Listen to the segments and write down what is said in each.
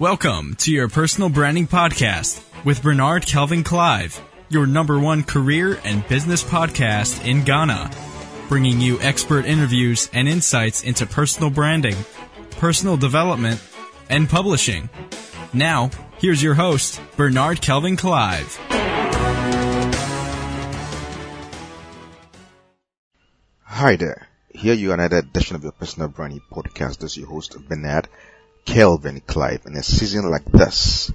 Welcome to your personal branding podcast with Bernard Kelvin Clive, your number one career and business podcast in Ghana, bringing you expert interviews and insights into personal branding, personal development, and publishing. Now, here's your host, Bernard Kelvin Clive. Hi there. Here you are another edition of your personal branding podcast. This is your host, Bernard Kelvin Clive. In a season like this,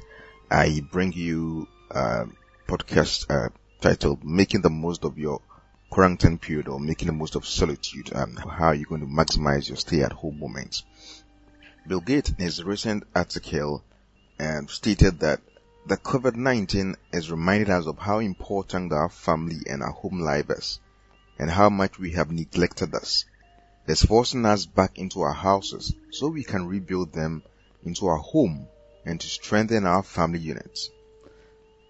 I bring you a podcast uh, titled Making the Most of Your Quarantine Period or Making the Most of Solitude and how you're going to maximize your stay at home moments. Bill Gates in his recent article um, stated that the COVID-19 has reminded us of how important our family and our home life is and how much we have neglected this. It's forcing us back into our houses so we can rebuild them into our home and to strengthen our family units.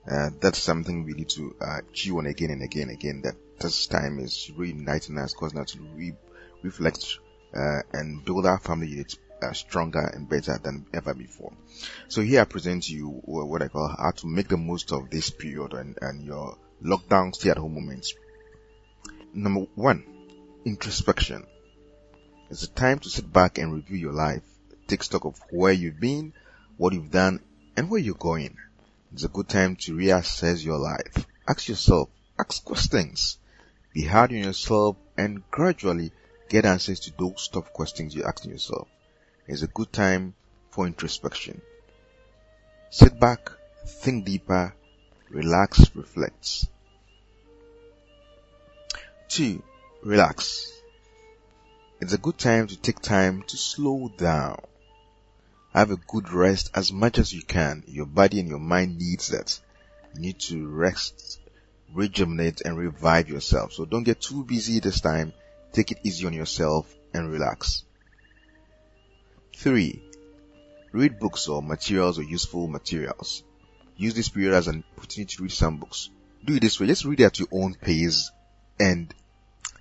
Uh, that's something we need to uh, chew on again and again and again. That this time is reuniting us, causing us to re- reflect uh, and build our family units uh, stronger and better than ever before. So here I present to you what I call how to make the most of this period and, and your lockdown stay-at-home moments. Number one, introspection. It's a time to sit back and review your life. Take stock of where you've been, what you've done, and where you're going. It's a good time to reassess your life. Ask yourself, ask questions. Be hard on yourself and gradually get answers to those tough questions you're asking yourself. It's a good time for introspection. Sit back, think deeper, relax, reflect. Two, relax. It's a good time to take time to slow down. Have a good rest as much as you can. Your body and your mind needs that. You need to rest, rejuvenate and revive yourself. So don't get too busy this time. Take it easy on yourself and relax. Three, read books or materials or useful materials. Use this period as an opportunity to read some books. Do it this way. Just read at your own pace and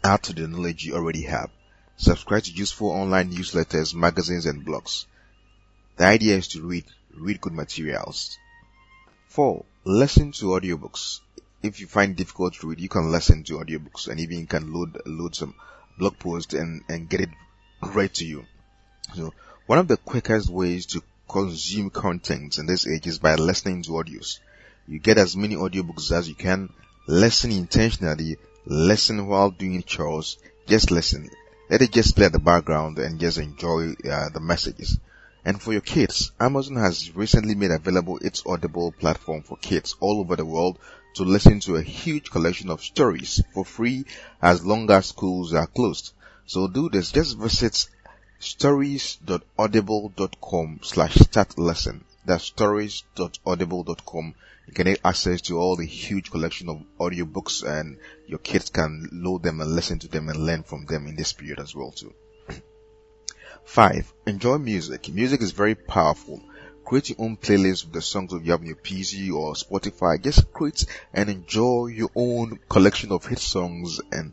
add to the knowledge you already have. Subscribe to useful online newsletters, magazines, and blogs. The idea is to read, read good materials. 4. Listen to audiobooks. If you find difficult to read, you can listen to audiobooks and even you can load, load some blog posts and, and get it right to you. So, one of the quickest ways to consume content in this age is by listening to audios. You get as many audiobooks as you can, listen intentionally, listen while doing chores, just listen let it just play at the background and just enjoy uh, the messages. And for your kids, Amazon has recently made available its Audible platform for kids all over the world to listen to a huge collection of stories for free as long as schools are closed. So do this, just visit stories.audible.com slash start lesson. That's stories.audible.com you can get access to all the huge collection of audiobooks and your kids can load them and listen to them and learn from them in this period as well too. Five, enjoy music. Music is very powerful. Create your own playlist with the songs that you have on your PC or Spotify. Just create and enjoy your own collection of hit songs and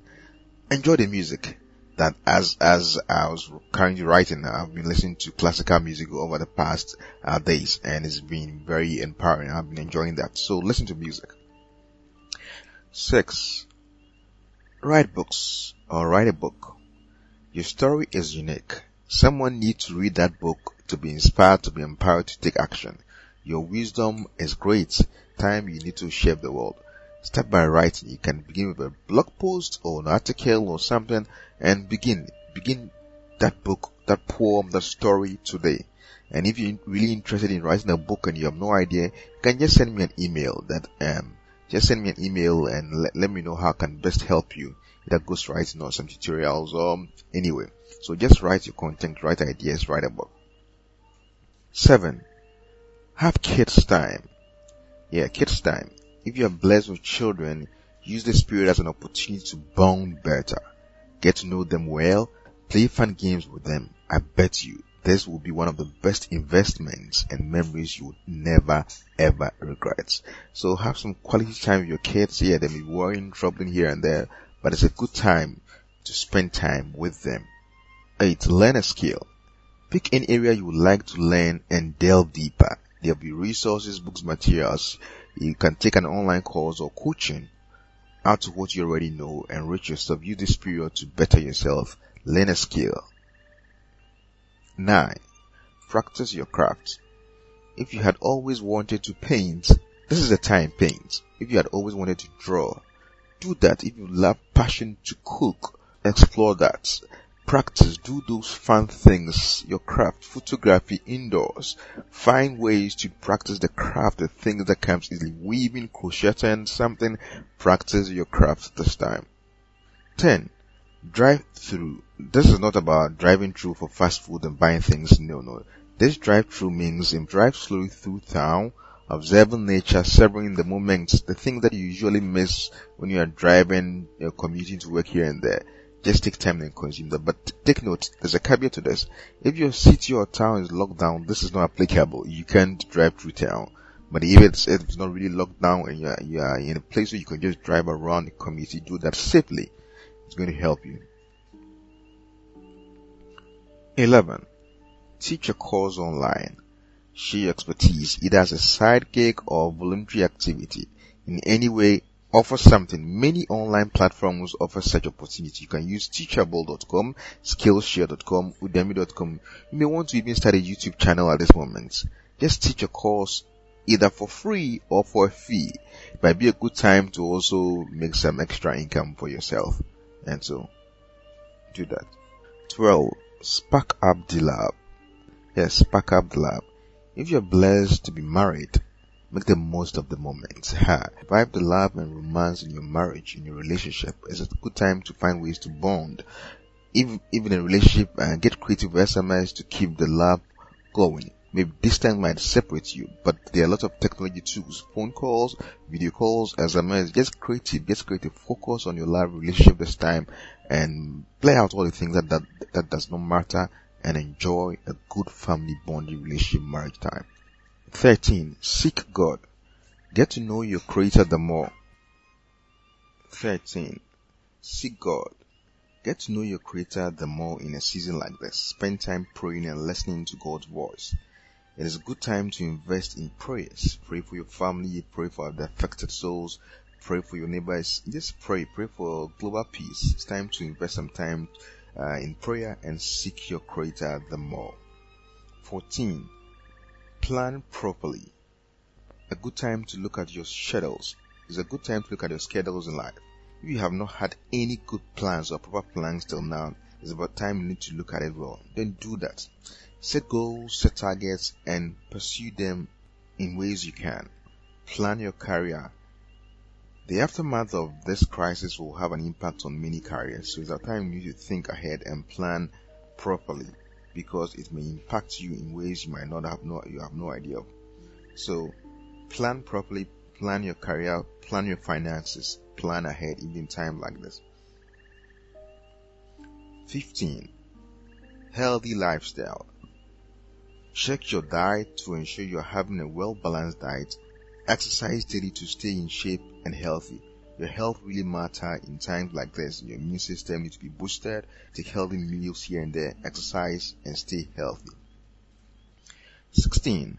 enjoy the music that as as I was currently writing, I've been listening to classical music over the past uh, days, and it's been very empowering. I've been enjoying that. So listen to music. Six, write books or write a book. Your story is unique. Someone needs to read that book to be inspired, to be empowered to take action. Your wisdom is great. Time you need to shape the world start by writing. You can begin with a blog post or an article or something and begin, begin that book, that poem, that story today. And if you're really interested in writing a book and you have no idea, you can just send me an email that, um, just send me an email and let, let me know how I can best help you. Either ghostwriting or some tutorials or anyway. So just write your content, write ideas, write a book. Seven, have kids time. Yeah, kids time. If you are blessed with children, use this period as an opportunity to bond better. Get to know them well, play fun games with them. I bet you this will be one of the best investments and memories you would never ever regret. So have some quality time with your kids. Yeah, they may be worrying, troubling here and there, but it's a good time to spend time with them. 8. Learn a skill. Pick any area you would like to learn and delve deeper. There'll be resources, books, materials. You can take an online course or coaching. Add to what you already know, enrich yourself, use this period to better yourself, learn a skill. 9. Practice your craft. If you had always wanted to paint, this is the time paint. If you had always wanted to draw, do that. If you love passion to cook, explore that. Practice, do those fun things, your craft, photography indoors. Find ways to practice the craft, the things that comes easily. Weaving, crocheting, something. Practice your craft this time. 10. Drive through. This is not about driving through for fast food and buying things. No, no. This drive through means you drive slowly through town, observing nature, savoring the moments, the things that you usually miss when you are driving, you're commuting to work here and there. Just take time and consume that. But take note, there's a caveat to this. If your city or town is locked down, this is not applicable. You can't drive through town. But if it's, if it's not really locked down and you're, you're in a place where you can just drive around the community, do that safely. It's going to help you. 11. Teach a course online. Share your expertise either as a side gig or voluntary activity in any way offer something. Many online platforms offer such opportunity. You can use teachable.com, skillshare.com, udemy.com. You may want to even start a YouTube channel at this moment. Just teach a course either for free or for a fee. It might be a good time to also make some extra income for yourself. And so, do that. 12. Spark up the lab. Yes, spark up the lab. If you're blessed to be married, Make the most of the moment. Revive the love and romance in your marriage, in your relationship. It's a good time to find ways to bond. Even, even in a relationship, uh, get creative SMS to keep the love going. Maybe distance might separate you, but there are a lot of technology tools. Phone calls, video calls, SMS. Just creative, get creative. Focus on your love relationship this time and play out all the things that, that, that does not matter and enjoy a good family bonding relationship marriage time. 13. Seek God. Get to know your creator the more. 13. Seek God. Get to know your creator the more in a season like this. Spend time praying and listening to God's voice. It is a good time to invest in prayers. Pray for your family, pray for the affected souls, pray for your neighbors. Just pray, pray for global peace. It's time to invest some time uh, in prayer and seek your creator the more. 14 plan properly. A good time to look at your schedules is a good time to look at your schedules in life. If you have not had any good plans or proper plans till now, it's about time you need to look at it well. Then do that. Set goals, set targets, and pursue them in ways you can. Plan your career. The aftermath of this crisis will have an impact on many careers, so it's a time you need to think ahead and plan properly because it may impact you in ways you might not have no you have no idea of. So plan properly, plan your career, plan your finances, plan ahead even in time like this. 15. Healthy lifestyle. Check your diet to ensure you're having a well balanced diet. Exercise daily to stay in shape and healthy. Your health really matter in times like this. Your immune system needs to be boosted. Take healthy meals here and there. Exercise and stay healthy. 16.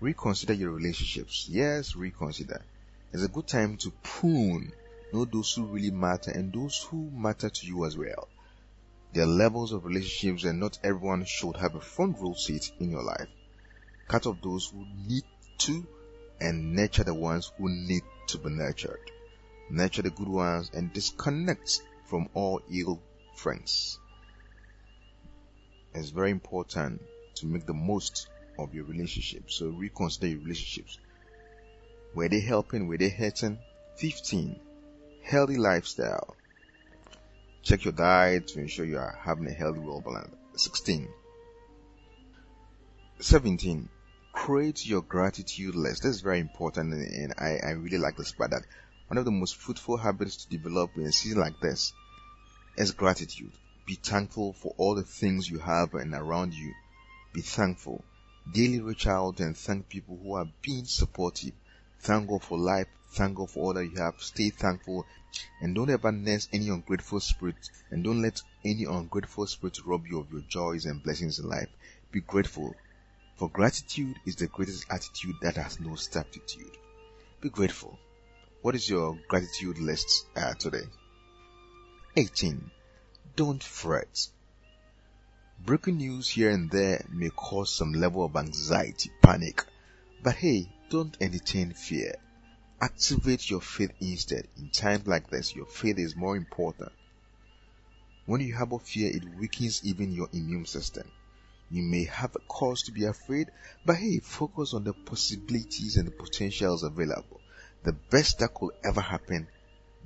Reconsider your relationships. Yes, reconsider. It's a good time to prune. Know those who really matter and those who matter to you as well. There are levels of relationships and not everyone should have a front row seat in your life. Cut off those who need to and nurture the ones who need to be nurtured nurture the good ones, and disconnect from all ill friends. It's very important to make the most of your relationships. So reconsider your relationships. Were they helping? Were they hurting? 15. Healthy lifestyle. Check your diet to ensure you are having a healthy well balance. 16. 17. Create your gratitude list. This is very important and I, I really like this part that one of the most fruitful habits to develop in a season like this is gratitude. Be thankful for all the things you have and around you. Be thankful. Daily reach out and thank people who are being supportive. Thank God for life. Thank God for all that you have. Stay thankful and don't ever nest any ungrateful spirit and don't let any ungrateful spirit rob you of your joys and blessings in life. Be grateful, for gratitude is the greatest attitude that has no substitute. Be grateful. What is your gratitude list uh, today? 18. Don't fret. Breaking news here and there may cause some level of anxiety, panic. But hey, don't entertain fear. Activate your faith instead. In times like this, your faith is more important. When you harbor fear, it weakens even your immune system. You may have a cause to be afraid, but hey, focus on the possibilities and the potentials available. The best that could ever happen,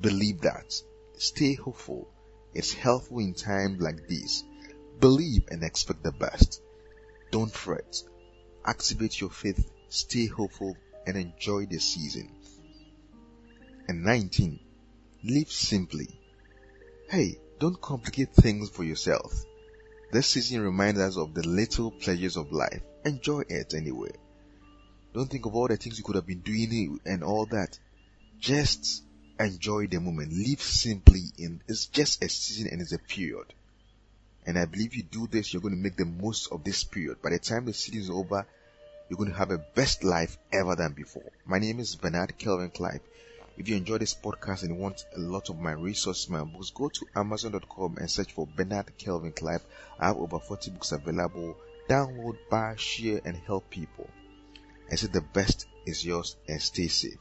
believe that. Stay hopeful. It's helpful in times like this. Believe and expect the best. Don't fret. Activate your faith, stay hopeful, and enjoy the season. And 19. Live simply. Hey, don't complicate things for yourself. This season reminds us of the little pleasures of life. Enjoy it anyway. Don't think of all the things you could have been doing and all that. Just enjoy the moment. Live simply in, it's just a season and it's a period. And I believe you do this, you're going to make the most of this period. By the time the season is over, you're going to have a best life ever than before. My name is Bernard Kelvin Clive. If you enjoy this podcast and want a lot of my resources, my books, go to amazon.com and search for Bernard Kelvin Clive. I have over 40 books available. Download, buy, share, and help people. I say the best is yours and stay safe.